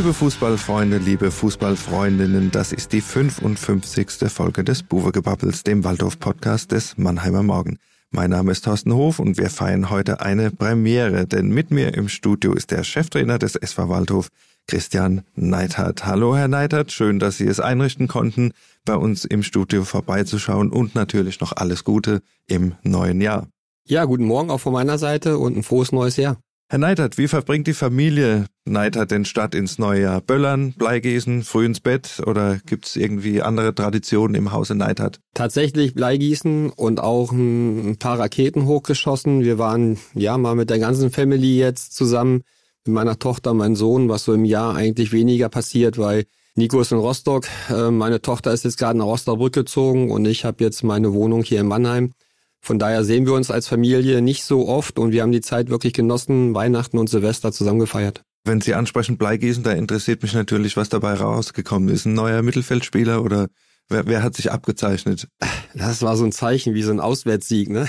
Liebe Fußballfreunde, liebe Fußballfreundinnen, das ist die 55. Folge des Buwegebabbels, dem Waldhof-Podcast des Mannheimer Morgen. Mein Name ist Thorsten Hof und wir feiern heute eine Premiere, denn mit mir im Studio ist der Cheftrainer des SV Waldhof, Christian Neithardt. Hallo, Herr Neithardt, schön, dass Sie es einrichten konnten, bei uns im Studio vorbeizuschauen und natürlich noch alles Gute im neuen Jahr. Ja, guten Morgen auch von meiner Seite und ein frohes neues Jahr. Herr Neidert, wie verbringt die Familie Neidert den Start ins neue Jahr? Böllern, Bleigießen, früh ins Bett oder gibt's irgendwie andere Traditionen im Hause Neidert? Tatsächlich Bleigießen und auch ein paar Raketen hochgeschossen. Wir waren ja mal mit der ganzen Family jetzt zusammen, mit meiner Tochter, mein Sohn, was so im Jahr eigentlich weniger passiert, weil Nico ist in Rostock, äh, meine Tochter ist jetzt gerade nach Rostock gezogen und ich habe jetzt meine Wohnung hier in Mannheim. Von daher sehen wir uns als Familie nicht so oft und wir haben die Zeit wirklich genossen, Weihnachten und Silvester zusammen gefeiert. Wenn Sie ansprechen Bleigießen, da interessiert mich natürlich, was dabei rausgekommen ist. Ein neuer Mittelfeldspieler oder wer, wer hat sich abgezeichnet? Das war so ein Zeichen wie so ein Auswärtssieg, ne?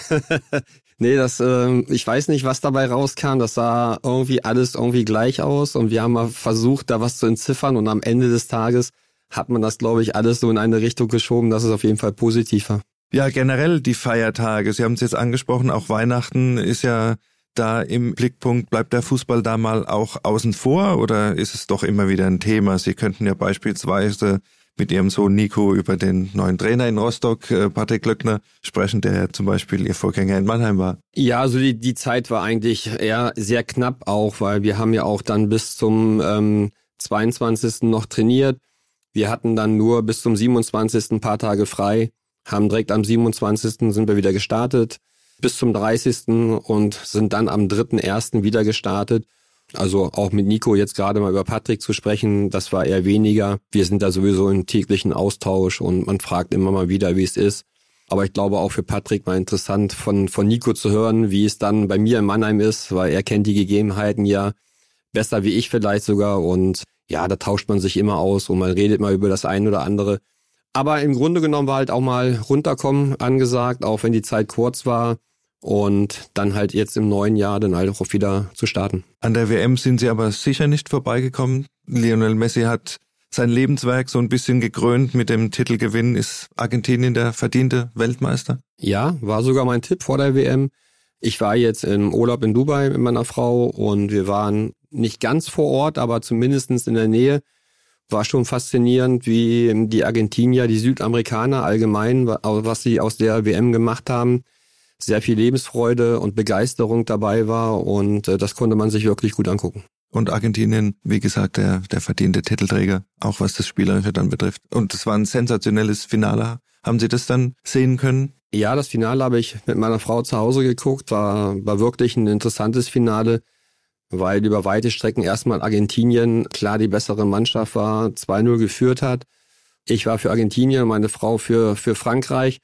nee, das, äh, ich weiß nicht, was dabei rauskam. Das sah irgendwie alles irgendwie gleich aus und wir haben mal versucht, da was zu entziffern und am Ende des Tages hat man das, glaube ich, alles so in eine Richtung geschoben, dass es auf jeden Fall positiv war. Ja, generell die Feiertage. Sie haben es jetzt angesprochen, auch Weihnachten ist ja da im Blickpunkt. Bleibt der Fußball da mal auch außen vor oder ist es doch immer wieder ein Thema? Sie könnten ja beispielsweise mit Ihrem Sohn Nico über den neuen Trainer in Rostock, äh, Patrick Löckner, sprechen, der ja zum Beispiel Ihr Vorgänger in Mannheim war. Ja, also die, die Zeit war eigentlich eher sehr knapp auch, weil wir haben ja auch dann bis zum ähm, 22. noch trainiert. Wir hatten dann nur bis zum 27. ein paar Tage frei haben direkt am 27. sind wir wieder gestartet bis zum 30. und sind dann am 3.1. wieder gestartet. Also auch mit Nico jetzt gerade mal über Patrick zu sprechen, das war eher weniger. Wir sind da sowieso im täglichen Austausch und man fragt immer mal wieder, wie es ist. Aber ich glaube auch für Patrick mal interessant von, von Nico zu hören, wie es dann bei mir in Mannheim ist, weil er kennt die Gegebenheiten ja besser wie ich vielleicht sogar und ja, da tauscht man sich immer aus und man redet mal über das eine oder andere. Aber im Grunde genommen war halt auch mal runterkommen angesagt, auch wenn die Zeit kurz war. Und dann halt jetzt im neuen Jahr dann halt auch wieder zu starten. An der WM sind Sie aber sicher nicht vorbeigekommen. Lionel Messi hat sein Lebenswerk so ein bisschen gekrönt mit dem Titelgewinn. Ist Argentinien der verdiente Weltmeister? Ja, war sogar mein Tipp vor der WM. Ich war jetzt im Urlaub in Dubai mit meiner Frau und wir waren nicht ganz vor Ort, aber zumindestens in der Nähe war schon faszinierend, wie die Argentinier, die Südamerikaner allgemein, was sie aus der WM gemacht haben. Sehr viel Lebensfreude und Begeisterung dabei war und äh, das konnte man sich wirklich gut angucken. Und Argentinien, wie gesagt, der, der verdiente Titelträger, auch was das Spielerische dann betrifft. Und es war ein sensationelles Finale. Haben Sie das dann sehen können? Ja, das Finale habe ich mit meiner Frau zu Hause geguckt, war, war wirklich ein interessantes Finale weil über weite Strecken erstmal Argentinien klar die bessere Mannschaft war, 2-0 geführt hat. Ich war für Argentinien, meine Frau für, für Frankreich.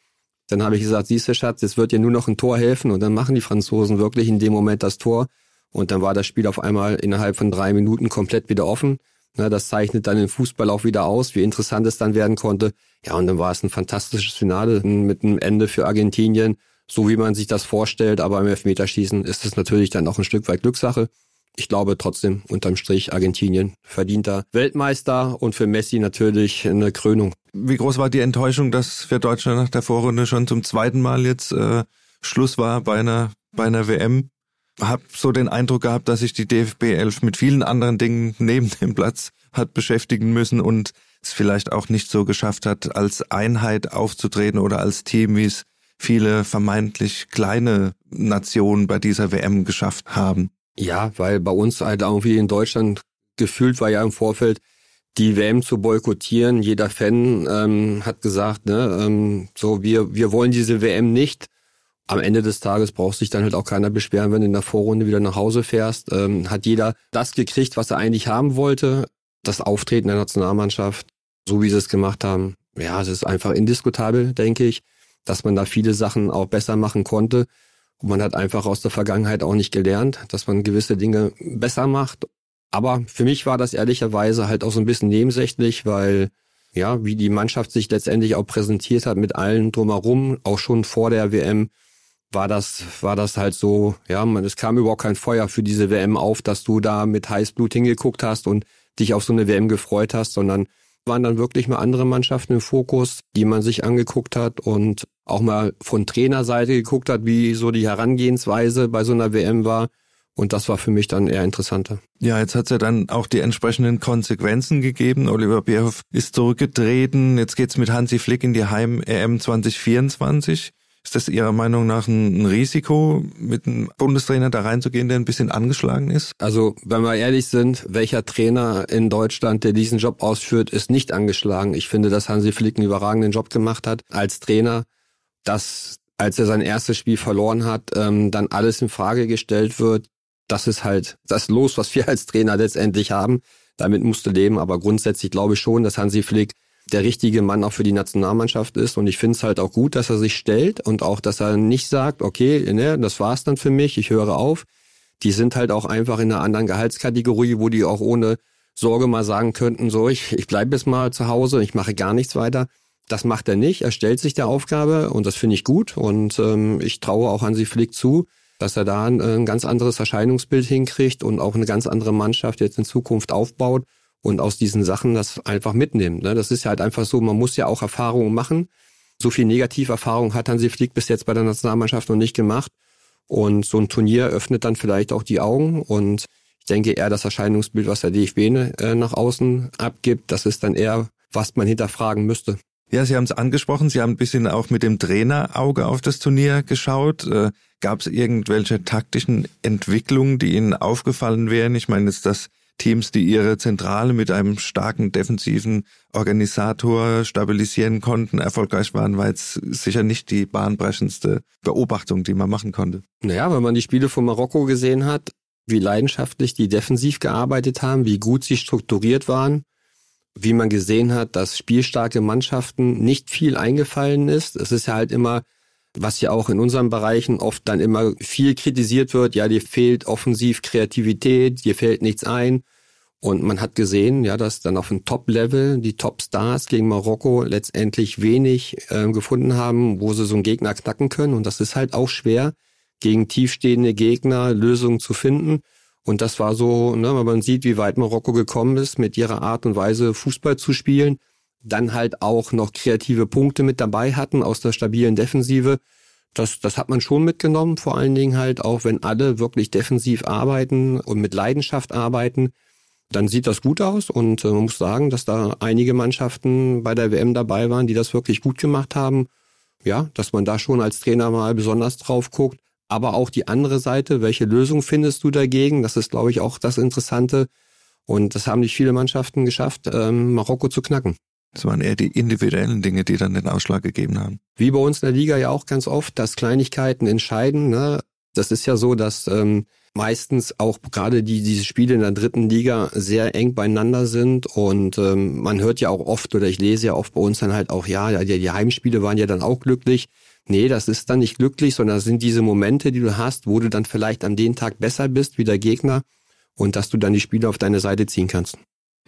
Dann habe ich gesagt, siehst du Schatz, jetzt wird dir nur noch ein Tor helfen und dann machen die Franzosen wirklich in dem Moment das Tor. Und dann war das Spiel auf einmal innerhalb von drei Minuten komplett wieder offen. das zeichnet dann den Fußball auch wieder aus, wie interessant es dann werden konnte. Ja, und dann war es ein fantastisches Finale mit einem Ende für Argentinien, so wie man sich das vorstellt. Aber im Elfmeterschießen ist es natürlich dann auch ein Stück weit Glückssache ich glaube trotzdem unterm Strich Argentinien verdienter Weltmeister und für Messi natürlich eine Krönung. Wie groß war die Enttäuschung, dass für Deutschland nach der Vorrunde schon zum zweiten Mal jetzt äh, Schluss war bei einer bei einer WM? Hab so den Eindruck gehabt, dass sich die DFB 11 mit vielen anderen Dingen neben dem Platz hat beschäftigen müssen und es vielleicht auch nicht so geschafft hat, als Einheit aufzutreten oder als Team, wie es viele vermeintlich kleine Nationen bei dieser WM geschafft haben. Ja, weil bei uns halt irgendwie in Deutschland gefühlt war ja im Vorfeld, die WM zu boykottieren. Jeder Fan ähm, hat gesagt, ne, ähm, so wir wir wollen diese WM nicht. Am Ende des Tages braucht sich dann halt auch keiner beschweren, wenn du in der Vorrunde wieder nach Hause fährst. Ähm, hat jeder das gekriegt, was er eigentlich haben wollte. Das Auftreten der Nationalmannschaft, so wie sie es gemacht haben, ja, es ist einfach indiskutabel, denke ich, dass man da viele Sachen auch besser machen konnte. Und man hat einfach aus der Vergangenheit auch nicht gelernt, dass man gewisse Dinge besser macht. Aber für mich war das ehrlicherweise halt auch so ein bisschen nebensächlich, weil ja, wie die Mannschaft sich letztendlich auch präsentiert hat mit allen drumherum, auch schon vor der WM, war das, war das halt so, ja, man, es kam überhaupt kein Feuer für diese WM auf, dass du da mit Heißblut hingeguckt hast und dich auf so eine WM gefreut hast, sondern waren dann wirklich mal andere Mannschaften im Fokus, die man sich angeguckt hat und auch mal von Trainerseite geguckt hat, wie so die Herangehensweise bei so einer WM war. Und das war für mich dann eher interessanter. Ja, jetzt hat es ja dann auch die entsprechenden Konsequenzen gegeben. Oliver Bierhoff ist zurückgetreten. Jetzt geht's mit Hansi Flick in die Heim-EM 2024. Ist das Ihrer Meinung nach ein, Risiko, mit einem Bundestrainer da reinzugehen, der ein bisschen angeschlagen ist? Also, wenn wir ehrlich sind, welcher Trainer in Deutschland, der diesen Job ausführt, ist nicht angeschlagen. Ich finde, dass Hansi Flick einen überragenden Job gemacht hat als Trainer, dass als er sein erstes Spiel verloren hat, ähm, dann alles in Frage gestellt wird. Das ist halt das Los, was wir als Trainer letztendlich haben. Damit musst du leben. Aber grundsätzlich glaube ich schon, dass Hansi Flick der richtige Mann auch für die Nationalmannschaft ist. Und ich finde es halt auch gut, dass er sich stellt und auch, dass er nicht sagt, okay, ne, das war's dann für mich, ich höre auf. Die sind halt auch einfach in einer anderen Gehaltskategorie, wo die auch ohne Sorge mal sagen könnten, so, ich, ich bleibe jetzt mal zu Hause, ich mache gar nichts weiter. Das macht er nicht. Er stellt sich der Aufgabe und das finde ich gut. Und ähm, ich traue auch Hansi Flick zu, dass er da ein, ein ganz anderes Erscheinungsbild hinkriegt und auch eine ganz andere Mannschaft jetzt in Zukunft aufbaut und aus diesen Sachen das einfach mitnimmt. Ne? Das ist ja halt einfach so, man muss ja auch Erfahrungen machen. So viel Negativerfahrung hat Hansi Flick bis jetzt bei der Nationalmannschaft noch nicht gemacht. Und so ein Turnier öffnet dann vielleicht auch die Augen. Und ich denke eher das Erscheinungsbild, was der DFB äh, nach außen abgibt, das ist dann eher, was man hinterfragen müsste. Ja, Sie haben es angesprochen. Sie haben ein bisschen auch mit dem Trainerauge auf das Turnier geschaut. Äh, Gab es irgendwelche taktischen Entwicklungen, die Ihnen aufgefallen wären? Ich meine jetzt das Teams, die ihre Zentrale mit einem starken defensiven Organisator stabilisieren konnten, erfolgreich waren, war jetzt sicher nicht die bahnbrechendste Beobachtung, die man machen konnte. Naja, wenn man die Spiele von Marokko gesehen hat, wie leidenschaftlich die defensiv gearbeitet haben, wie gut sie strukturiert waren, wie man gesehen hat, dass spielstarke Mannschaften nicht viel eingefallen ist. Es ist ja halt immer was ja auch in unseren Bereichen oft dann immer viel kritisiert wird, ja, dir fehlt offensiv Kreativität, dir fällt nichts ein. Und man hat gesehen, ja, dass dann auf dem Top-Level die Top-Stars gegen Marokko letztendlich wenig äh, gefunden haben, wo sie so einen Gegner knacken können. Und das ist halt auch schwer, gegen tiefstehende Gegner Lösungen zu finden. Und das war so, ne, wenn man sieht, wie weit Marokko gekommen ist, mit ihrer Art und Weise Fußball zu spielen, dann halt auch noch kreative Punkte mit dabei hatten aus der stabilen Defensive. Das, das hat man schon mitgenommen, vor allen Dingen halt auch, wenn alle wirklich defensiv arbeiten und mit Leidenschaft arbeiten, dann sieht das gut aus und äh, man muss sagen, dass da einige Mannschaften bei der WM dabei waren, die das wirklich gut gemacht haben. Ja, dass man da schon als Trainer mal besonders drauf guckt. Aber auch die andere Seite, welche Lösung findest du dagegen? Das ist, glaube ich, auch das Interessante. Und das haben nicht viele Mannschaften geschafft, ähm, Marokko zu knacken. Es waren eher die individuellen Dinge, die dann den Ausschlag gegeben haben. Wie bei uns in der Liga ja auch ganz oft, dass Kleinigkeiten entscheiden. Ne? Das ist ja so, dass ähm, meistens auch gerade die diese Spiele in der dritten Liga sehr eng beieinander sind und ähm, man hört ja auch oft oder ich lese ja oft bei uns dann halt auch ja, die, die Heimspiele waren ja dann auch glücklich. Nee, das ist dann nicht glücklich, sondern das sind diese Momente, die du hast, wo du dann vielleicht an den Tag besser bist wie der Gegner und dass du dann die Spiele auf deine Seite ziehen kannst.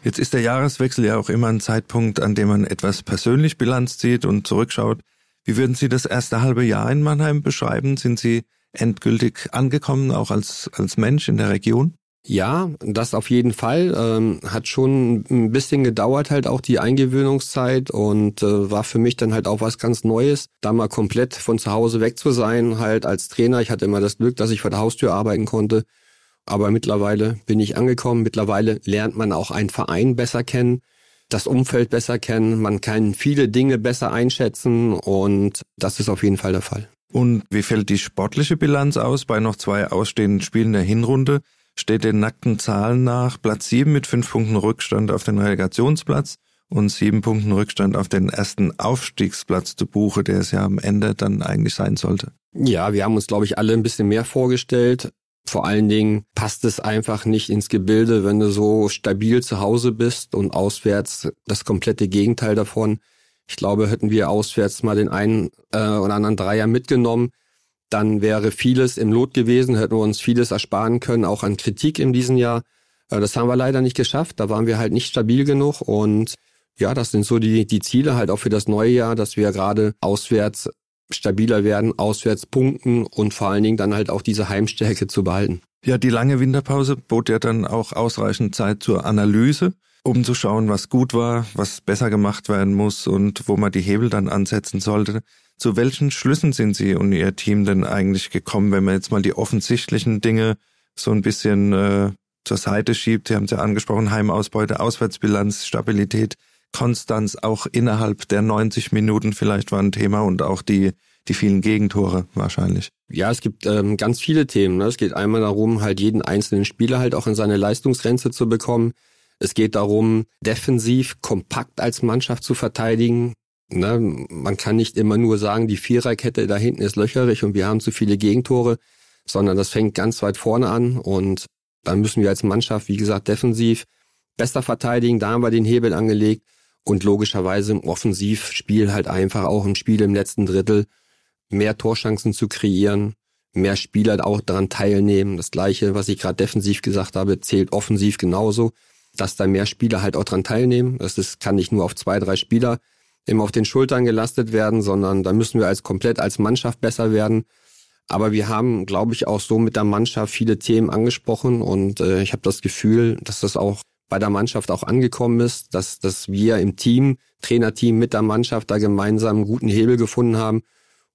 Jetzt ist der Jahreswechsel ja auch immer ein Zeitpunkt, an dem man etwas persönlich Bilanz zieht und zurückschaut. Wie würden Sie das erste halbe Jahr in Mannheim beschreiben? Sind Sie endgültig angekommen, auch als, als Mensch in der Region? Ja, das auf jeden Fall. Ähm, hat schon ein bisschen gedauert, halt auch die Eingewöhnungszeit und äh, war für mich dann halt auch was ganz Neues, da mal komplett von zu Hause weg zu sein, halt als Trainer. Ich hatte immer das Glück, dass ich vor der Haustür arbeiten konnte aber mittlerweile bin ich angekommen. Mittlerweile lernt man auch einen Verein besser kennen, das Umfeld besser kennen. Man kann viele Dinge besser einschätzen und das ist auf jeden Fall der Fall. Und wie fällt die sportliche Bilanz aus bei noch zwei ausstehenden Spielen der Hinrunde? Steht den nackten Zahlen nach Platz sieben mit fünf Punkten Rückstand auf den Relegationsplatz und sieben Punkten Rückstand auf den ersten Aufstiegsplatz zu Buche, der es ja am Ende dann eigentlich sein sollte. Ja, wir haben uns, glaube ich, alle ein bisschen mehr vorgestellt. Vor allen Dingen passt es einfach nicht ins Gebilde, wenn du so stabil zu Hause bist und auswärts das komplette Gegenteil davon. Ich glaube, hätten wir auswärts mal den einen äh, oder anderen Dreier mitgenommen, dann wäre vieles im Lot gewesen, hätten wir uns vieles ersparen können, auch an Kritik in diesem Jahr. Äh, das haben wir leider nicht geschafft. Da waren wir halt nicht stabil genug und ja, das sind so die, die Ziele halt auch für das neue Jahr, dass wir gerade auswärts stabiler werden, auswärts punkten und vor allen Dingen dann halt auch diese Heimstärke zu behalten. Ja, die lange Winterpause bot ja dann auch ausreichend Zeit zur Analyse, um zu schauen, was gut war, was besser gemacht werden muss und wo man die Hebel dann ansetzen sollte. Zu welchen Schlüssen sind Sie und Ihr Team denn eigentlich gekommen, wenn man jetzt mal die offensichtlichen Dinge so ein bisschen äh, zur Seite schiebt? Sie haben es ja angesprochen, Heimausbeute, Auswärtsbilanz, Stabilität, Konstanz auch innerhalb der 90 Minuten vielleicht war ein Thema und auch die die vielen Gegentore wahrscheinlich. Ja, es gibt ähm, ganz viele Themen. Ne? Es geht einmal darum, halt jeden einzelnen Spieler halt auch in seine Leistungsgrenze zu bekommen. Es geht darum, defensiv kompakt als Mannschaft zu verteidigen. Ne? Man kann nicht immer nur sagen, die Viererkette da hinten ist löcherig und wir haben zu viele Gegentore, sondern das fängt ganz weit vorne an und dann müssen wir als Mannschaft, wie gesagt, defensiv besser verteidigen. Da haben wir den Hebel angelegt und logischerweise im Offensivspiel halt einfach auch im Spiel im letzten Drittel mehr Torchancen zu kreieren, mehr Spieler auch daran teilnehmen. Das gleiche, was ich gerade defensiv gesagt habe, zählt offensiv genauso, dass da mehr Spieler halt auch daran teilnehmen. Das ist, kann nicht nur auf zwei, drei Spieler immer auf den Schultern gelastet werden, sondern da müssen wir als komplett als Mannschaft besser werden. Aber wir haben, glaube ich, auch so mit der Mannschaft viele Themen angesprochen und äh, ich habe das Gefühl, dass das auch bei der Mannschaft auch angekommen ist, dass, dass wir im Team, Trainerteam mit der Mannschaft da gemeinsam einen guten Hebel gefunden haben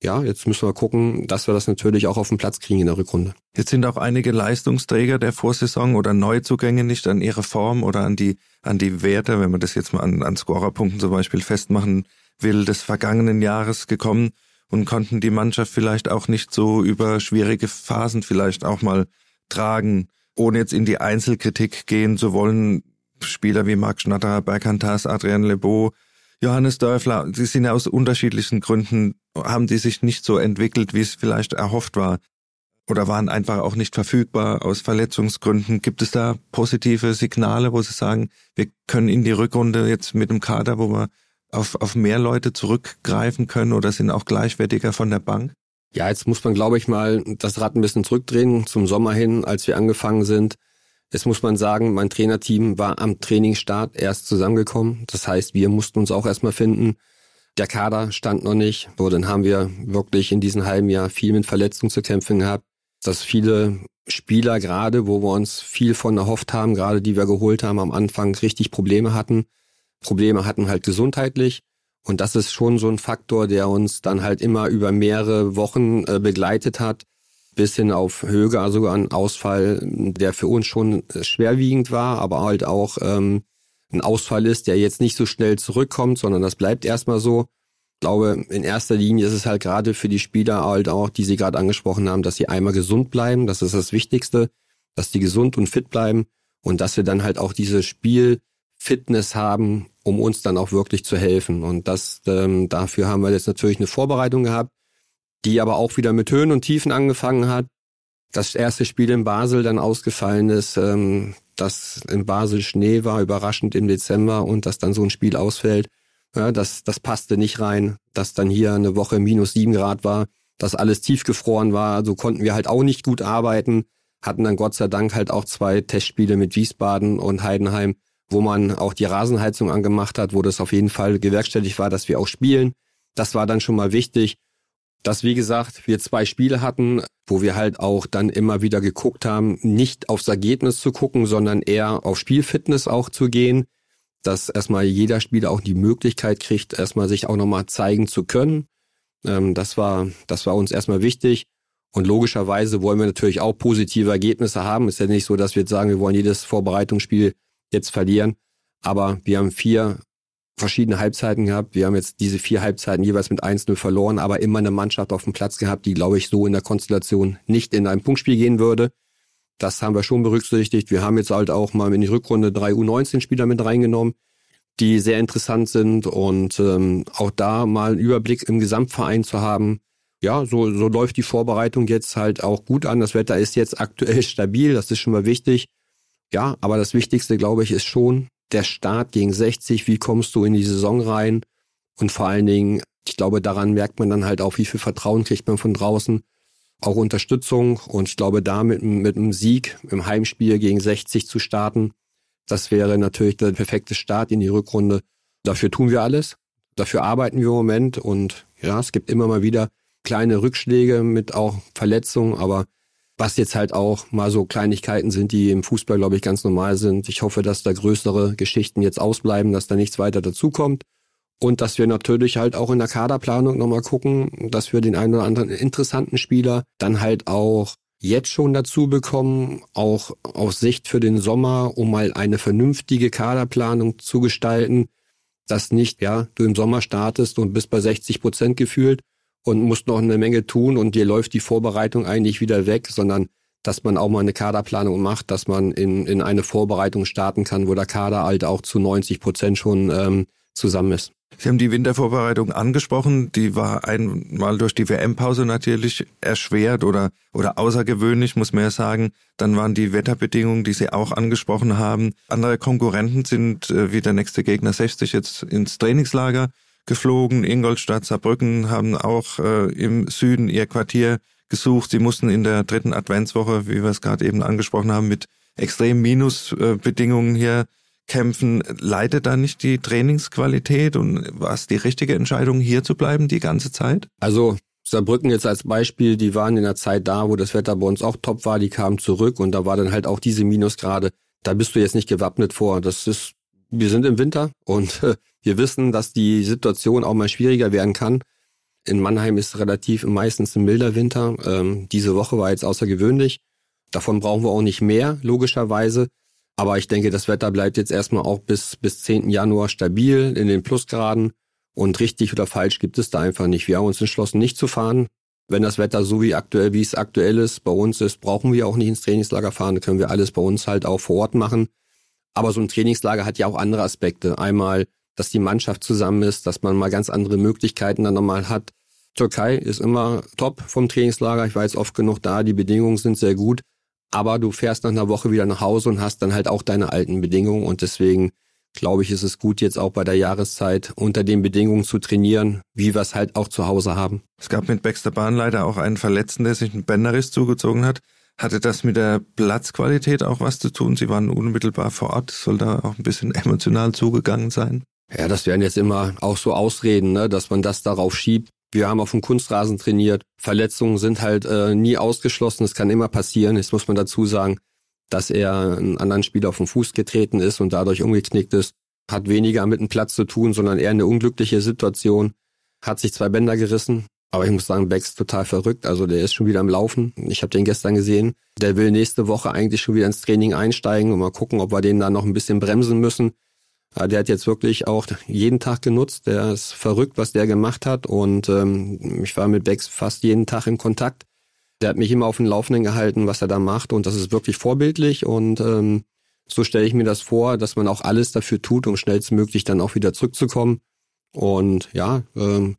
ja, jetzt müssen wir gucken, dass wir das natürlich auch auf den Platz kriegen in der Rückrunde. Jetzt sind auch einige Leistungsträger der Vorsaison oder Neuzugänge nicht an ihre Form oder an die, an die Werte, wenn man das jetzt mal an, an Scorerpunkten zum Beispiel festmachen will, des vergangenen Jahres gekommen und konnten die Mannschaft vielleicht auch nicht so über schwierige Phasen vielleicht auch mal tragen, ohne jetzt in die Einzelkritik gehen zu wollen. Spieler wie Marc Schnatterer, Berkantas, Adrian Lebeau, Johannes Dörfler, sie sind ja aus unterschiedlichen Gründen, haben die sich nicht so entwickelt, wie es vielleicht erhofft war. Oder waren einfach auch nicht verfügbar aus Verletzungsgründen. Gibt es da positive Signale, wo Sie sagen, wir können in die Rückrunde jetzt mit dem Kader, wo wir auf, auf mehr Leute zurückgreifen können oder sind auch gleichwertiger von der Bank? Ja, jetzt muss man, glaube ich, mal das Rad ein bisschen zurückdrehen zum Sommer hin, als wir angefangen sind. Jetzt muss man sagen, mein Trainerteam war am Trainingsstart erst zusammengekommen. Das heißt, wir mussten uns auch erstmal finden. Der Kader stand noch nicht. So, dann haben wir wirklich in diesem halben Jahr viel mit Verletzungen zu kämpfen gehabt. Dass viele Spieler gerade, wo wir uns viel von erhofft haben, gerade die wir geholt haben, am Anfang richtig Probleme hatten. Probleme hatten halt gesundheitlich. Und das ist schon so ein Faktor, der uns dann halt immer über mehrere Wochen äh, begleitet hat bis hin auf Höge, also sogar ein Ausfall, der für uns schon schwerwiegend war, aber halt auch ähm, ein Ausfall ist, der jetzt nicht so schnell zurückkommt, sondern das bleibt erstmal so. Ich glaube, in erster Linie ist es halt gerade für die Spieler halt auch, die Sie gerade angesprochen haben, dass sie einmal gesund bleiben. Das ist das Wichtigste, dass die gesund und fit bleiben und dass wir dann halt auch diese Spielfitness haben, um uns dann auch wirklich zu helfen. Und das ähm, dafür haben wir jetzt natürlich eine Vorbereitung gehabt die aber auch wieder mit Höhen und Tiefen angefangen hat. Das erste Spiel in Basel dann ausgefallen ist, ähm, dass in Basel Schnee war, überraschend im Dezember und dass dann so ein Spiel ausfällt. Ja, das, das passte nicht rein, dass dann hier eine Woche minus sieben Grad war, dass alles tiefgefroren war, also konnten wir halt auch nicht gut arbeiten, hatten dann Gott sei Dank halt auch zwei Testspiele mit Wiesbaden und Heidenheim, wo man auch die Rasenheizung angemacht hat, wo das auf jeden Fall gewerkstelligt war, dass wir auch spielen. Das war dann schon mal wichtig dass, wie gesagt, wir zwei Spiele hatten, wo wir halt auch dann immer wieder geguckt haben, nicht aufs Ergebnis zu gucken, sondern eher auf Spielfitness auch zu gehen, dass erstmal jeder Spieler auch die Möglichkeit kriegt, erstmal sich auch nochmal zeigen zu können. Ähm, das war, das war uns erstmal wichtig. Und logischerweise wollen wir natürlich auch positive Ergebnisse haben. Ist ja nicht so, dass wir jetzt sagen, wir wollen jedes Vorbereitungsspiel jetzt verlieren. Aber wir haben vier verschiedene Halbzeiten gehabt. Wir haben jetzt diese vier Halbzeiten jeweils mit 1-0 verloren, aber immer eine Mannschaft auf dem Platz gehabt, die, glaube ich, so in der Konstellation nicht in ein Punktspiel gehen würde. Das haben wir schon berücksichtigt. Wir haben jetzt halt auch mal in die Rückrunde drei U19-Spieler mit reingenommen, die sehr interessant sind und ähm, auch da mal einen Überblick im Gesamtverein zu haben. Ja, so, so läuft die Vorbereitung jetzt halt auch gut an. Das Wetter ist jetzt aktuell stabil, das ist schon mal wichtig. Ja, aber das Wichtigste, glaube ich, ist schon, der Start gegen 60, wie kommst du in die Saison rein? Und vor allen Dingen, ich glaube, daran merkt man dann halt auch, wie viel Vertrauen kriegt man von draußen, auch Unterstützung. Und ich glaube, da mit, mit einem Sieg im Heimspiel gegen 60 zu starten, das wäre natürlich der perfekte Start in die Rückrunde. Dafür tun wir alles. Dafür arbeiten wir im Moment. Und, und, ja, es gibt immer mal wieder kleine Rückschläge mit auch Verletzungen, aber Was jetzt halt auch mal so Kleinigkeiten sind, die im Fußball, glaube ich, ganz normal sind. Ich hoffe, dass da größere Geschichten jetzt ausbleiben, dass da nichts weiter dazukommt. Und dass wir natürlich halt auch in der Kaderplanung nochmal gucken, dass wir den einen oder anderen interessanten Spieler dann halt auch jetzt schon dazu bekommen, auch aus Sicht für den Sommer, um mal eine vernünftige Kaderplanung zu gestalten, dass nicht, ja, du im Sommer startest und bist bei 60 Prozent gefühlt und musst noch eine Menge tun und dir läuft die Vorbereitung eigentlich wieder weg, sondern dass man auch mal eine Kaderplanung macht, dass man in, in eine Vorbereitung starten kann, wo der Kader halt auch zu 90 Prozent schon ähm, zusammen ist. Sie haben die Wintervorbereitung angesprochen. Die war einmal durch die WM-Pause natürlich erschwert oder, oder außergewöhnlich, muss man ja sagen. Dann waren die Wetterbedingungen, die Sie auch angesprochen haben. Andere Konkurrenten sind äh, wie der nächste Gegner 60 jetzt ins Trainingslager geflogen. Ingolstadt, Saarbrücken haben auch äh, im Süden ihr Quartier gesucht. Sie mussten in der dritten Adventswoche, wie wir es gerade eben angesprochen haben, mit extremen Minusbedingungen hier kämpfen. Leidet da nicht die Trainingsqualität und war es die richtige Entscheidung, hier zu bleiben die ganze Zeit? Also Saarbrücken jetzt als Beispiel, die waren in der Zeit da, wo das Wetter bei uns auch top war, die kamen zurück und da war dann halt auch diese Minusgrade. Da bist du jetzt nicht gewappnet vor. Das ist, wir sind im Winter und äh, wir wissen, dass die Situation auch mal schwieriger werden kann. In Mannheim ist relativ meistens ein milder Winter. Ähm, diese Woche war jetzt außergewöhnlich. Davon brauchen wir auch nicht mehr, logischerweise. Aber ich denke, das Wetter bleibt jetzt erstmal auch bis, bis 10. Januar stabil in den Plusgraden. Und richtig oder falsch gibt es da einfach nicht. Wir haben uns entschlossen, nicht zu fahren. Wenn das Wetter so wie aktuell, wie es aktuell ist, bei uns ist, brauchen wir auch nicht ins Trainingslager fahren. Da können wir alles bei uns halt auch vor Ort machen. Aber so ein Trainingslager hat ja auch andere Aspekte. Einmal, dass die Mannschaft zusammen ist, dass man mal ganz andere Möglichkeiten dann nochmal hat. Türkei ist immer top vom Trainingslager. Ich war jetzt oft genug da. Die Bedingungen sind sehr gut aber du fährst nach einer Woche wieder nach Hause und hast dann halt auch deine alten Bedingungen und deswegen glaube ich, ist es gut, jetzt auch bei der Jahreszeit unter den Bedingungen zu trainieren, wie wir es halt auch zu Hause haben. Es gab mit Baxter Bahn leider auch einen Verletzten, der sich einen Bänderriss zugezogen hat. Hatte das mit der Platzqualität auch was zu tun? Sie waren unmittelbar vor Ort. Soll da auch ein bisschen emotional zugegangen sein? Ja, das wären jetzt immer auch so Ausreden, ne, dass man das darauf schiebt. Wir haben auf dem Kunstrasen trainiert. Verletzungen sind halt äh, nie ausgeschlossen. Es kann immer passieren. Jetzt muss man dazu sagen, dass er einen anderen Spieler auf den Fuß getreten ist und dadurch umgeknickt ist. Hat weniger mit dem Platz zu tun, sondern eher eine unglückliche Situation. Hat sich zwei Bänder gerissen. Aber ich muss sagen, Becks total verrückt. Also der ist schon wieder am Laufen. Ich habe den gestern gesehen. Der will nächste Woche eigentlich schon wieder ins Training einsteigen und mal gucken, ob wir den da noch ein bisschen bremsen müssen. Der hat jetzt wirklich auch jeden Tag genutzt. Der ist verrückt, was der gemacht hat. Und ähm, ich war mit Bex fast jeden Tag in Kontakt. Der hat mich immer auf dem Laufenden gehalten, was er da macht. Und das ist wirklich vorbildlich. Und ähm, so stelle ich mir das vor, dass man auch alles dafür tut, um schnellstmöglich dann auch wieder zurückzukommen. Und ja, ähm,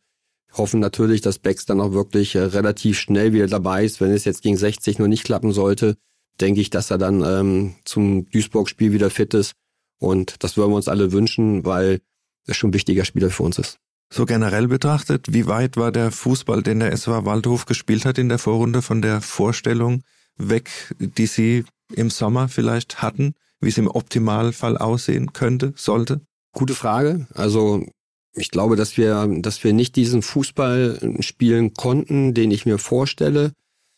hoffen natürlich, dass Bex dann auch wirklich äh, relativ schnell wieder dabei ist. Wenn es jetzt gegen 60 nur nicht klappen sollte, denke ich, dass er dann ähm, zum Duisburg-Spiel wieder fit ist und das würden wir uns alle wünschen, weil er schon ein wichtiger Spieler für uns ist. So generell betrachtet, wie weit war der Fußball, den der SV Waldhof gespielt hat in der Vorrunde von der Vorstellung weg, die Sie im Sommer vielleicht hatten, wie es im Optimalfall aussehen könnte, sollte? Gute Frage. Also ich glaube, dass wir, dass wir nicht diesen Fußball spielen konnten, den ich mir vorstelle.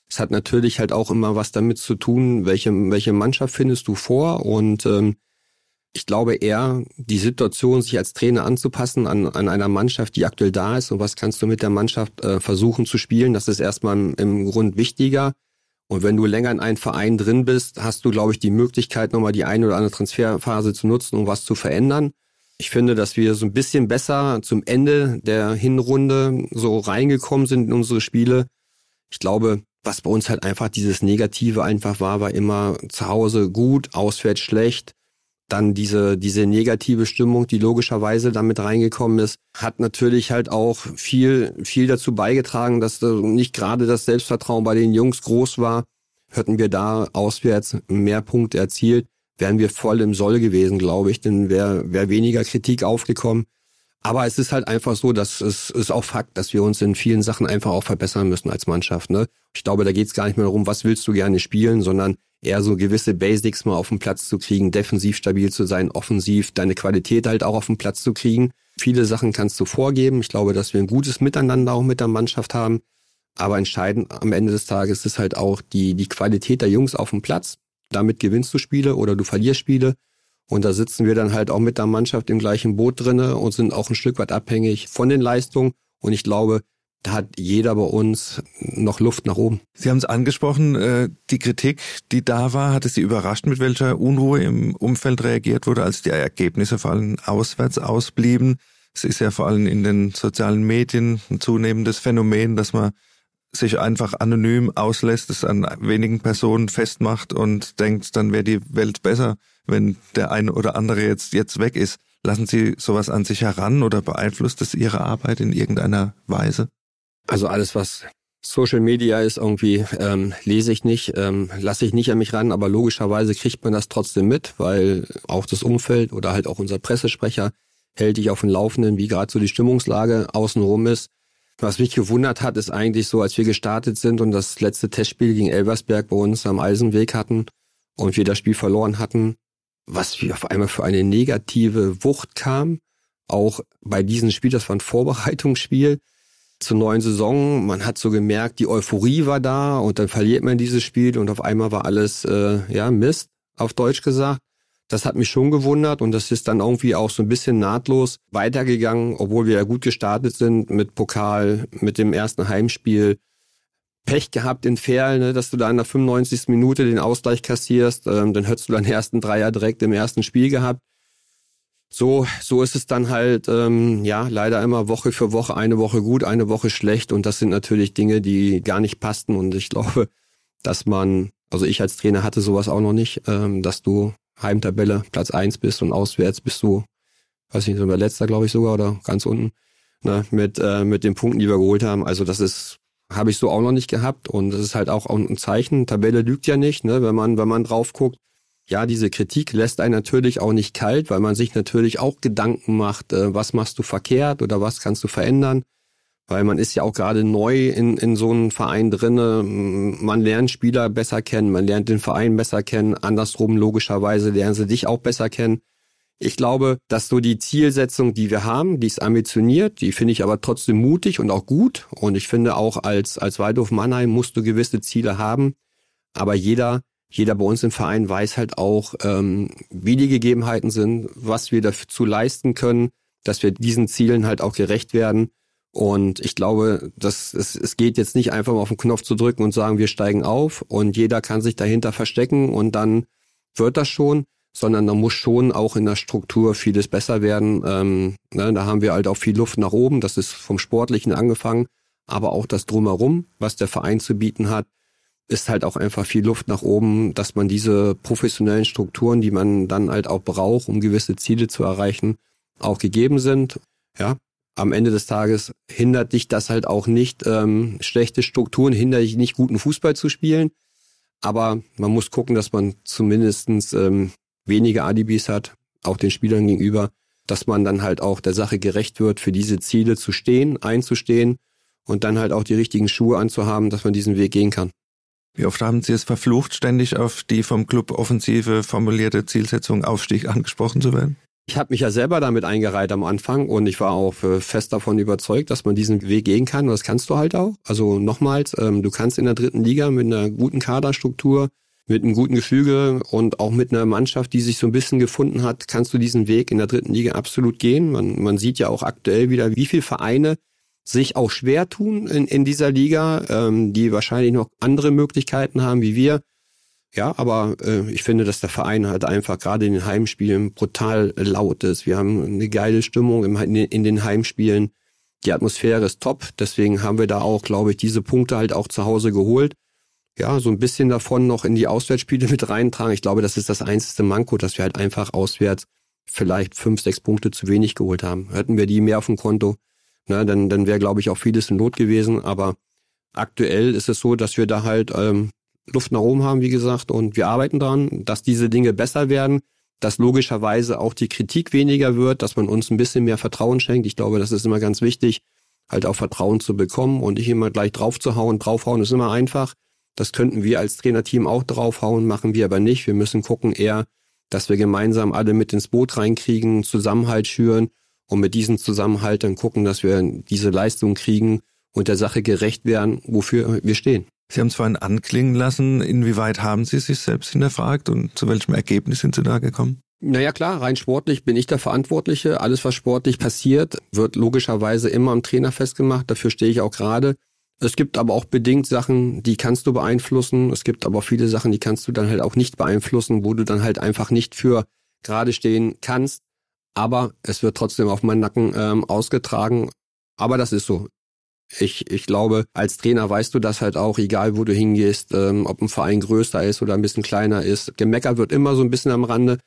Es hat natürlich halt auch immer was damit zu tun, welche, welche Mannschaft findest du vor und ähm, ich glaube eher, die Situation, sich als Trainer anzupassen an, an einer Mannschaft, die aktuell da ist und was kannst du mit der Mannschaft äh, versuchen zu spielen, das ist erstmal im, im Grund wichtiger. Und wenn du länger in einem Verein drin bist, hast du, glaube ich, die Möglichkeit, nochmal die eine oder andere Transferphase zu nutzen, um was zu verändern. Ich finde, dass wir so ein bisschen besser zum Ende der Hinrunde so reingekommen sind in unsere Spiele. Ich glaube, was bei uns halt einfach dieses Negative einfach war, war immer zu Hause gut, auswärts schlecht dann diese, diese negative Stimmung, die logischerweise damit reingekommen ist, hat natürlich halt auch viel, viel dazu beigetragen, dass nicht gerade das Selbstvertrauen bei den Jungs groß war. Hätten wir da auswärts mehr Punkte erzielt, wären wir voll im Soll gewesen, glaube ich, denn wäre wär weniger Kritik aufgekommen. Aber es ist halt einfach so, dass es ist auch Fakt, dass wir uns in vielen Sachen einfach auch verbessern müssen als Mannschaft. Ne? Ich glaube, da geht es gar nicht mehr darum, was willst du gerne spielen, sondern eher so gewisse Basics mal auf den Platz zu kriegen, defensiv stabil zu sein, offensiv deine Qualität halt auch auf den Platz zu kriegen. Viele Sachen kannst du vorgeben. Ich glaube, dass wir ein gutes Miteinander auch mit der Mannschaft haben. Aber entscheidend am Ende des Tages ist halt auch die, die Qualität der Jungs auf dem Platz. Damit gewinnst du Spiele oder du verlierst Spiele. Und da sitzen wir dann halt auch mit der Mannschaft im gleichen Boot drinne und sind auch ein Stück weit abhängig von den Leistungen. Und ich glaube, da hat jeder bei uns noch Luft nach oben. Sie haben es angesprochen, äh, die Kritik, die da war, hat es Sie überrascht, mit welcher Unruhe im Umfeld reagiert wurde, als die Ergebnisse vor allem auswärts ausblieben. Es ist ja vor allem in den sozialen Medien ein zunehmendes Phänomen, dass man sich einfach anonym auslässt, es an wenigen Personen festmacht und denkt, dann wäre die Welt besser, wenn der eine oder andere jetzt, jetzt weg ist. Lassen Sie sowas an sich heran oder beeinflusst es Ihre Arbeit in irgendeiner Weise? Also alles, was Social Media ist, irgendwie ähm, lese ich nicht, ähm, lasse ich nicht an mich ran, aber logischerweise kriegt man das trotzdem mit, weil auch das Umfeld oder halt auch unser Pressesprecher hält dich auf dem Laufenden, wie gerade so die Stimmungslage außenrum ist. Was mich gewundert hat, ist eigentlich so, als wir gestartet sind und das letzte Testspiel gegen Elversberg bei uns am Eisenweg hatten und wir das Spiel verloren hatten, was wir auf einmal für eine negative Wucht kam. Auch bei diesem Spiel, das war ein Vorbereitungsspiel zur neuen Saison. Man hat so gemerkt, die Euphorie war da und dann verliert man dieses Spiel und auf einmal war alles äh, ja Mist, auf Deutsch gesagt. Das hat mich schon gewundert und das ist dann irgendwie auch so ein bisschen nahtlos weitergegangen, obwohl wir ja gut gestartet sind mit Pokal, mit dem ersten Heimspiel. Pech gehabt in Ferl, ne, dass du da in der 95. Minute den Ausgleich kassierst, ähm, dann hättest du deinen ersten Dreier direkt im ersten Spiel gehabt. So, so ist es dann halt, ähm, ja, leider immer Woche für Woche, eine Woche gut, eine Woche schlecht und das sind natürlich Dinge, die gar nicht passten und ich glaube, dass man, also ich als Trainer hatte sowas auch noch nicht, ähm, dass du Heimtabelle Platz eins bist und auswärts bist du, weiß nicht, sind wir letzter, glaube ich sogar, oder ganz unten, ne, mit, äh, mit den Punkten, die wir geholt haben. Also das ist, habe ich so auch noch nicht gehabt und das ist halt auch ein Zeichen. Tabelle lügt ja nicht, ne, wenn man, wenn man drauf guckt. Ja, diese Kritik lässt einen natürlich auch nicht kalt, weil man sich natürlich auch Gedanken macht, äh, was machst du verkehrt oder was kannst du verändern weil man ist ja auch gerade neu in, in so einem Verein drinne. Man lernt Spieler besser kennen, man lernt den Verein besser kennen. Andersrum logischerweise lernen sie dich auch besser kennen. Ich glaube, dass so die Zielsetzung, die wir haben, die ist ambitioniert, die finde ich aber trotzdem mutig und auch gut. Und ich finde auch als, als Waldhof Mannheim musst du gewisse Ziele haben. Aber jeder, jeder bei uns im Verein weiß halt auch, ähm, wie die Gegebenheiten sind, was wir dazu leisten können, dass wir diesen Zielen halt auch gerecht werden. Und ich glaube, dass es, es geht jetzt nicht einfach mal auf den Knopf zu drücken und sagen, wir steigen auf und jeder kann sich dahinter verstecken und dann wird das schon, sondern da muss schon auch in der Struktur vieles besser werden. Ähm, ne, da haben wir halt auch viel Luft nach oben. Das ist vom Sportlichen angefangen, aber auch das drumherum, was der Verein zu bieten hat, ist halt auch einfach viel Luft nach oben, dass man diese professionellen Strukturen, die man dann halt auch braucht, um gewisse Ziele zu erreichen, auch gegeben sind. Ja, am Ende des Tages hindert dich das halt auch nicht, ähm, schlechte Strukturen hindert dich nicht, guten Fußball zu spielen. Aber man muss gucken, dass man zumindestens ähm, weniger Alibis hat, auch den Spielern gegenüber, dass man dann halt auch der Sache gerecht wird, für diese Ziele zu stehen, einzustehen und dann halt auch die richtigen Schuhe anzuhaben, dass man diesen Weg gehen kann. Wie oft haben Sie es verflucht, ständig auf die vom Club offensive formulierte Zielsetzung Aufstieg angesprochen zu werden? Ich habe mich ja selber damit eingereiht am Anfang und ich war auch äh, fest davon überzeugt, dass man diesen Weg gehen kann und das kannst du halt auch. Also nochmals, ähm, du kannst in der dritten Liga mit einer guten Kaderstruktur, mit einem guten Gefüge und auch mit einer Mannschaft, die sich so ein bisschen gefunden hat, kannst du diesen Weg in der dritten Liga absolut gehen. Man, man sieht ja auch aktuell wieder, wie viele Vereine sich auch schwer tun in, in dieser Liga, ähm, die wahrscheinlich noch andere Möglichkeiten haben wie wir. Ja, aber äh, ich finde, dass der Verein halt einfach gerade in den Heimspielen brutal laut ist. Wir haben eine geile Stimmung im, in den Heimspielen. Die Atmosphäre ist top. Deswegen haben wir da auch, glaube ich, diese Punkte halt auch zu Hause geholt. Ja, so ein bisschen davon noch in die Auswärtsspiele mit reintragen. Ich glaube, das ist das einzige Manko, dass wir halt einfach auswärts vielleicht fünf, sechs Punkte zu wenig geholt haben. Hätten wir die mehr auf dem Konto, na, dann, dann wäre, glaube ich, auch vieles in Not gewesen. Aber aktuell ist es so, dass wir da halt ähm, Luft nach oben haben, wie gesagt, und wir arbeiten daran, dass diese Dinge besser werden, dass logischerweise auch die Kritik weniger wird, dass man uns ein bisschen mehr Vertrauen schenkt. Ich glaube, das ist immer ganz wichtig, halt auch Vertrauen zu bekommen und nicht immer gleich draufzuhauen. Draufhauen ist immer einfach. Das könnten wir als Trainerteam auch draufhauen, machen wir aber nicht. Wir müssen gucken eher, dass wir gemeinsam alle mit ins Boot reinkriegen, Zusammenhalt schüren und mit diesem Zusammenhalt dann gucken, dass wir diese Leistung kriegen und der Sache gerecht werden, wofür wir stehen. Sie haben es vorhin anklingen lassen. Inwieweit haben Sie sich selbst hinterfragt und zu welchem Ergebnis sind Sie da gekommen? Naja klar, rein sportlich bin ich der Verantwortliche. Alles, was sportlich passiert, wird logischerweise immer am Trainer festgemacht. Dafür stehe ich auch gerade. Es gibt aber auch bedingt Sachen, die kannst du beeinflussen. Es gibt aber viele Sachen, die kannst du dann halt auch nicht beeinflussen, wo du dann halt einfach nicht für gerade stehen kannst. Aber es wird trotzdem auf meinen Nacken ähm, ausgetragen. Aber das ist so. Ich, ich glaube, als Trainer weißt du das halt auch, egal wo du hingehst, ähm, ob ein Verein größer ist oder ein bisschen kleiner ist. Gemecker wird immer so ein bisschen am Rande.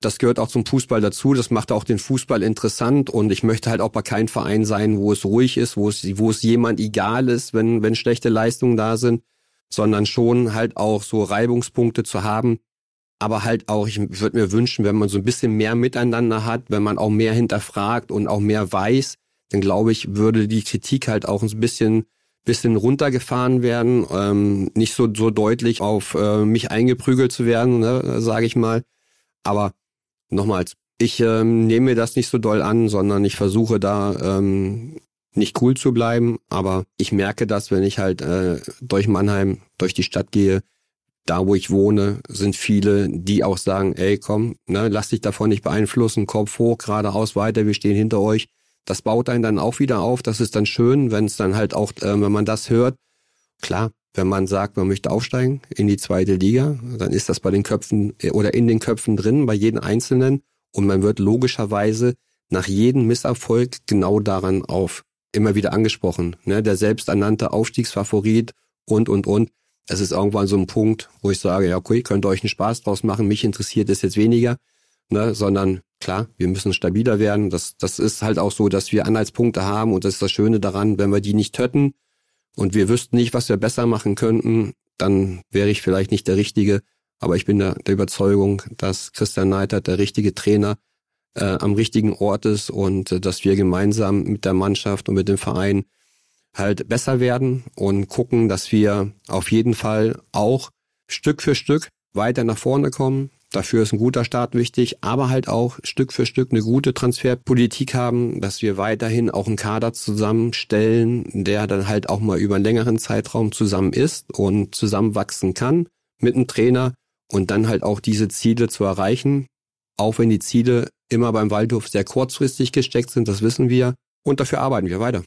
Das gehört auch zum Fußball dazu. Das macht auch den Fußball interessant. Und ich möchte halt auch bei keinem Verein sein, wo es ruhig ist, wo es, wo es jemand egal ist, wenn, wenn schlechte Leistungen da sind, sondern schon halt auch so Reibungspunkte zu haben. Aber halt auch, ich würde mir wünschen, wenn man so ein bisschen mehr miteinander hat, wenn man auch mehr hinterfragt und auch mehr weiß, dann glaube ich, würde die Kritik halt auch ein bisschen bisschen runtergefahren werden, ähm, nicht so so deutlich auf äh, mich eingeprügelt zu werden, ne, sage ich mal. Aber nochmals, ich ähm, nehme mir das nicht so doll an, sondern ich versuche da ähm, nicht cool zu bleiben, aber ich merke das, wenn ich halt äh, durch Mannheim, durch die Stadt gehe, da wo ich wohne, sind viele, die auch sagen, ey, komm, ne, lass dich davon nicht beeinflussen, Kopf hoch, geradeaus weiter, wir stehen hinter euch. Das baut einen dann auch wieder auf, das ist dann schön, wenn es dann halt auch, äh, wenn man das hört, klar, wenn man sagt, man möchte aufsteigen in die zweite Liga, dann ist das bei den Köpfen äh, oder in den Köpfen drin, bei jedem Einzelnen. Und man wird logischerweise nach jedem Misserfolg genau daran auf immer wieder angesprochen. Ne? Der selbsternannte Aufstiegsfavorit und, und, und. Es ist irgendwann so ein Punkt, wo ich sage, ja, okay, könnt ihr euch einen Spaß draus machen, mich interessiert es jetzt weniger, ne? sondern klar, wir müssen stabiler werden. Das, das ist halt auch so, dass wir Anhaltspunkte haben und das ist das Schöne daran, wenn wir die nicht töten, und wir wüssten nicht, was wir besser machen könnten, dann wäre ich vielleicht nicht der Richtige. Aber ich bin der, der Überzeugung, dass Christian Neidert der richtige Trainer äh, am richtigen Ort ist und äh, dass wir gemeinsam mit der Mannschaft und mit dem Verein halt besser werden und gucken, dass wir auf jeden Fall auch Stück für Stück weiter nach vorne kommen, Dafür ist ein guter Start wichtig, aber halt auch Stück für Stück eine gute Transferpolitik haben, dass wir weiterhin auch einen Kader zusammenstellen, der dann halt auch mal über einen längeren Zeitraum zusammen ist und zusammenwachsen kann mit einem Trainer und dann halt auch diese Ziele zu erreichen, auch wenn die Ziele immer beim Waldhof sehr kurzfristig gesteckt sind, das wissen wir. Und dafür arbeiten wir weiter.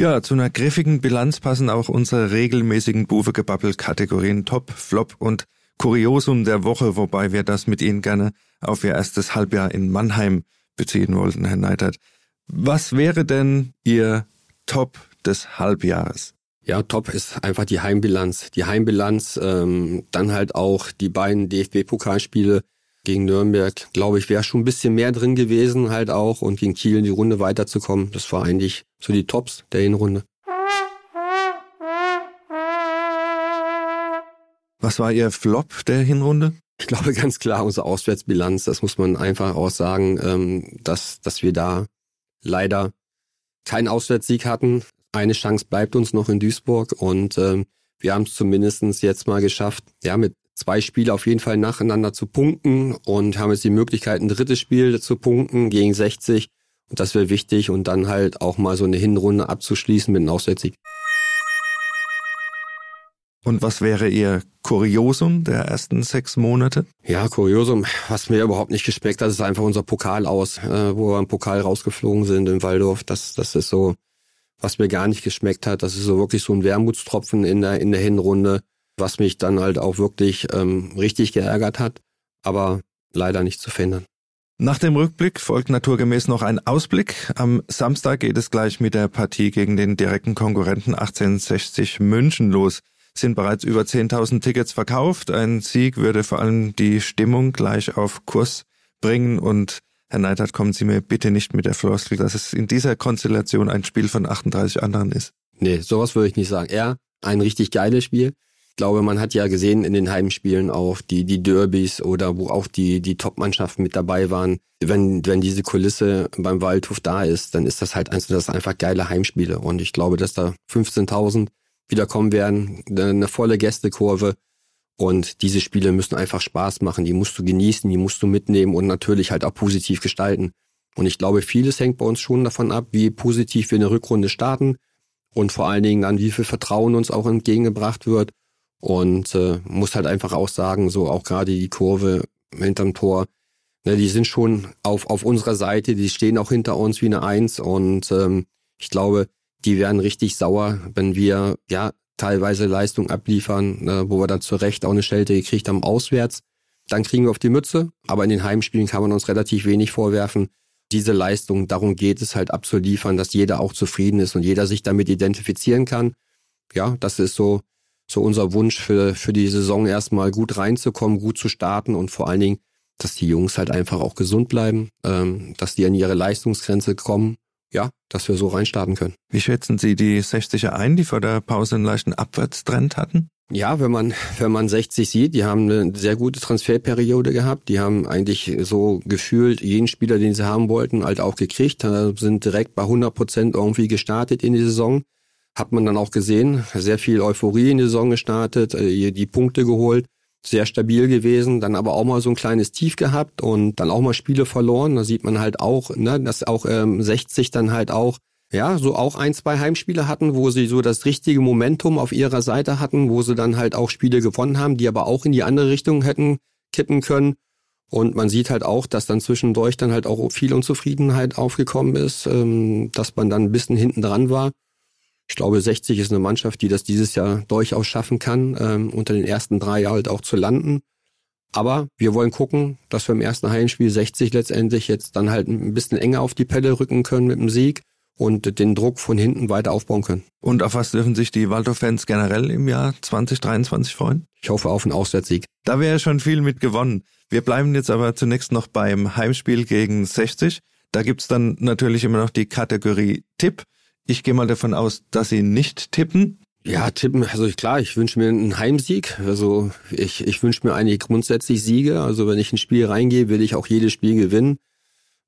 Ja, zu einer griffigen Bilanz passen auch unsere regelmäßigen Buwegebabbel-Kategorien Top, Flop und Kuriosum der Woche, wobei wir das mit Ihnen gerne auf Ihr erstes Halbjahr in Mannheim beziehen wollten, Herr Neidert. Was wäre denn Ihr Top des Halbjahres? Ja, top ist einfach die Heimbilanz. Die Heimbilanz, ähm, dann halt auch die beiden DFB-Pokalspiele gegen Nürnberg, glaube ich, wäre schon ein bisschen mehr drin gewesen halt auch und gegen Kiel in die Runde weiterzukommen. Das war eigentlich so die Tops der Hinrunde. Was war Ihr Flop der Hinrunde? Ich glaube ganz klar unsere Auswärtsbilanz. Das muss man einfach auch sagen, ähm, dass, dass wir da leider keinen Auswärtssieg hatten. Eine Chance bleibt uns noch in Duisburg und ähm, wir haben es zumindestens jetzt mal geschafft, ja, mit zwei Spiele auf jeden Fall nacheinander zu punkten und haben jetzt die Möglichkeit, ein drittes Spiel zu punkten gegen 60. Und das wäre wichtig und dann halt auch mal so eine Hinrunde abzuschließen mit einem Auswärtssieg. Und was wäre Ihr Kuriosum der ersten sechs Monate? Ja, Kuriosum, was mir überhaupt nicht geschmeckt hat, ist einfach unser Pokal aus, äh, wo wir im Pokal rausgeflogen sind in Waldorf. Das, das ist so, was mir gar nicht geschmeckt hat. Das ist so wirklich so ein Wermutstropfen in der, in der Hinrunde was mich dann halt auch wirklich ähm, richtig geärgert hat, aber leider nicht zu verhindern. Nach dem Rückblick folgt naturgemäß noch ein Ausblick. Am Samstag geht es gleich mit der Partie gegen den direkten Konkurrenten 1860 München los. Sind bereits über 10.000 Tickets verkauft. Ein Sieg würde vor allem die Stimmung gleich auf Kurs bringen und Herr Neidhardt, kommen Sie mir bitte nicht mit der Floskel, dass es in dieser Konstellation ein Spiel von 38 anderen ist. Nee, sowas würde ich nicht sagen. Eher ein richtig geiles Spiel glaube, man hat ja gesehen in den Heimspielen auch die, die Derbys oder wo auch die, die Top-Mannschaften mit dabei waren. Wenn, wenn diese Kulisse beim Waldhof da ist, dann ist das halt eins, das einfach geile Heimspiele. Und ich glaube, dass da 15.000 wiederkommen werden, eine volle Gästekurve. Und diese Spiele müssen einfach Spaß machen, die musst du genießen, die musst du mitnehmen und natürlich halt auch positiv gestalten. Und ich glaube, vieles hängt bei uns schon davon ab, wie positiv wir eine Rückrunde starten und vor allen Dingen dann, wie viel Vertrauen uns auch entgegengebracht wird. Und äh, muss halt einfach auch sagen, so auch gerade die Kurve hinterm Tor, ne, die sind schon auf, auf unserer Seite, die stehen auch hinter uns wie eine Eins. Und ähm, ich glaube, die werden richtig sauer, wenn wir ja teilweise Leistung abliefern, äh, wo wir dann zu Recht auch eine Schelte gekriegt haben auswärts. Dann kriegen wir auf die Mütze, aber in den Heimspielen kann man uns relativ wenig vorwerfen. Diese Leistung, darum geht es halt abzuliefern, dass jeder auch zufrieden ist und jeder sich damit identifizieren kann. Ja, das ist so, so unser Wunsch für, für die Saison erstmal gut reinzukommen, gut zu starten und vor allen Dingen, dass die Jungs halt einfach auch gesund bleiben, ähm, dass die an ihre Leistungsgrenze kommen ja, dass wir so reinstarten können. Wie schätzen Sie die 60er ein, die vor der Pause einen leichten Abwärtstrend hatten? Ja, wenn man, wenn man 60 sieht, die haben eine sehr gute Transferperiode gehabt. Die haben eigentlich so gefühlt jeden Spieler, den sie haben wollten, halt auch gekriegt, sind direkt bei 100 Prozent irgendwie gestartet in die Saison. Hat man dann auch gesehen, sehr viel Euphorie in die Saison gestartet, äh, die Punkte geholt sehr stabil gewesen, dann aber auch mal so ein kleines Tief gehabt und dann auch mal Spiele verloren. Da sieht man halt auch, ne, dass auch ähm, 60 dann halt auch ja, so auch ein, zwei Heimspiele hatten, wo sie so das richtige Momentum auf ihrer Seite hatten, wo sie dann halt auch Spiele gewonnen haben, die aber auch in die andere Richtung hätten kippen können. Und man sieht halt auch, dass dann zwischendurch dann halt auch viel Unzufriedenheit aufgekommen ist, ähm, dass man dann ein bisschen hinten dran war. Ich glaube, 60 ist eine Mannschaft, die das dieses Jahr durchaus schaffen kann, ähm, unter den ersten drei halt auch zu landen. Aber wir wollen gucken, dass wir im ersten Heimspiel 60 letztendlich jetzt dann halt ein bisschen enger auf die Pelle rücken können mit dem Sieg und den Druck von hinten weiter aufbauen können. Und auf was dürfen sich die Waldorf-Fans generell im Jahr 2023 freuen? Ich hoffe auf einen Auswärtssieg. Da wäre schon viel mit gewonnen. Wir bleiben jetzt aber zunächst noch beim Heimspiel gegen 60. Da gibt's dann natürlich immer noch die Kategorie Tipp. Ich gehe mal davon aus, dass Sie nicht tippen. Ja, tippen, also klar, ich wünsche mir einen Heimsieg. Also ich, ich wünsche mir eigentlich grundsätzlich Siege. Also wenn ich ein Spiel reingehe, will ich auch jedes Spiel gewinnen.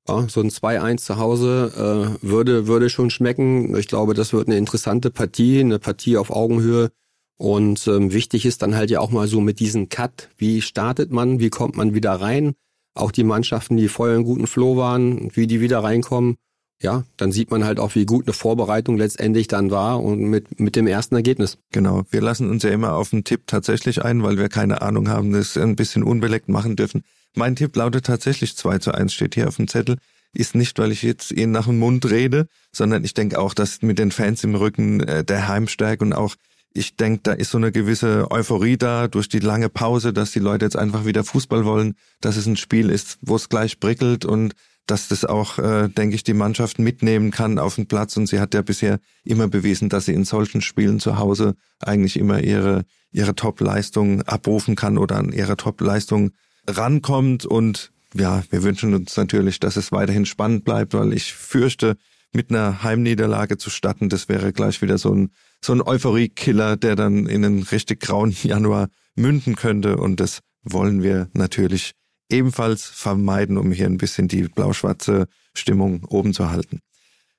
Ja, so ein 2-1 zu Hause äh, würde, würde schon schmecken. Ich glaube, das wird eine interessante Partie, eine Partie auf Augenhöhe. Und ähm, wichtig ist dann halt ja auch mal so mit diesem Cut, wie startet man, wie kommt man wieder rein. Auch die Mannschaften, die vorher in guten Flow waren, wie die wieder reinkommen ja, dann sieht man halt auch, wie gut eine Vorbereitung letztendlich dann war und mit, mit dem ersten Ergebnis. Genau. Wir lassen uns ja immer auf einen Tipp tatsächlich ein, weil wir keine Ahnung haben, das ein bisschen unbeleckt machen dürfen. Mein Tipp lautet tatsächlich 2 zu 1 steht hier auf dem Zettel. Ist nicht, weil ich jetzt ihnen nach dem Mund rede, sondern ich denke auch, dass mit den Fans im Rücken äh, der Heimstärke und auch ich denke, da ist so eine gewisse Euphorie da durch die lange Pause, dass die Leute jetzt einfach wieder Fußball wollen, dass es ein Spiel ist, wo es gleich prickelt und dass das auch, äh, denke ich, die Mannschaft mitnehmen kann auf den Platz. Und sie hat ja bisher immer bewiesen, dass sie in solchen Spielen zu Hause eigentlich immer ihre, ihre Top-Leistung abrufen kann oder an ihre Top-Leistung rankommt. Und ja, wir wünschen uns natürlich, dass es weiterhin spannend bleibt, weil ich fürchte, mit einer Heimniederlage zu starten, das wäre gleich wieder so ein, so ein Euphorie-Killer, der dann in einen richtig grauen Januar münden könnte. Und das wollen wir natürlich ebenfalls vermeiden, um hier ein bisschen die blau-schwarze Stimmung oben zu halten.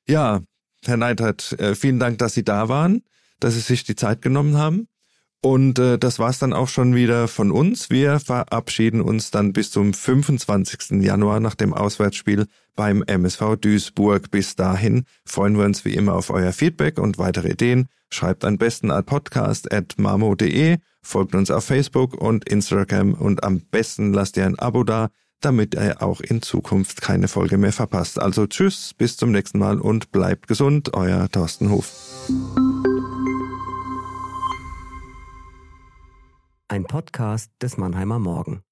Ja, Herr Neidhardt, äh, vielen Dank, dass Sie da waren, dass Sie sich die Zeit genommen haben. Und äh, das war's dann auch schon wieder von uns. Wir verabschieden uns dann bis zum 25. Januar nach dem Auswärtsspiel beim MSV Duisburg. Bis dahin freuen wir uns wie immer auf euer Feedback und weitere Ideen. Schreibt am besten an podcast.mamo.de, folgt uns auf Facebook und Instagram und am besten lasst ihr ein Abo da, damit ihr auch in Zukunft keine Folge mehr verpasst. Also tschüss, bis zum nächsten Mal und bleibt gesund, euer Thorsten Hof. Ein Podcast des Mannheimer Morgen.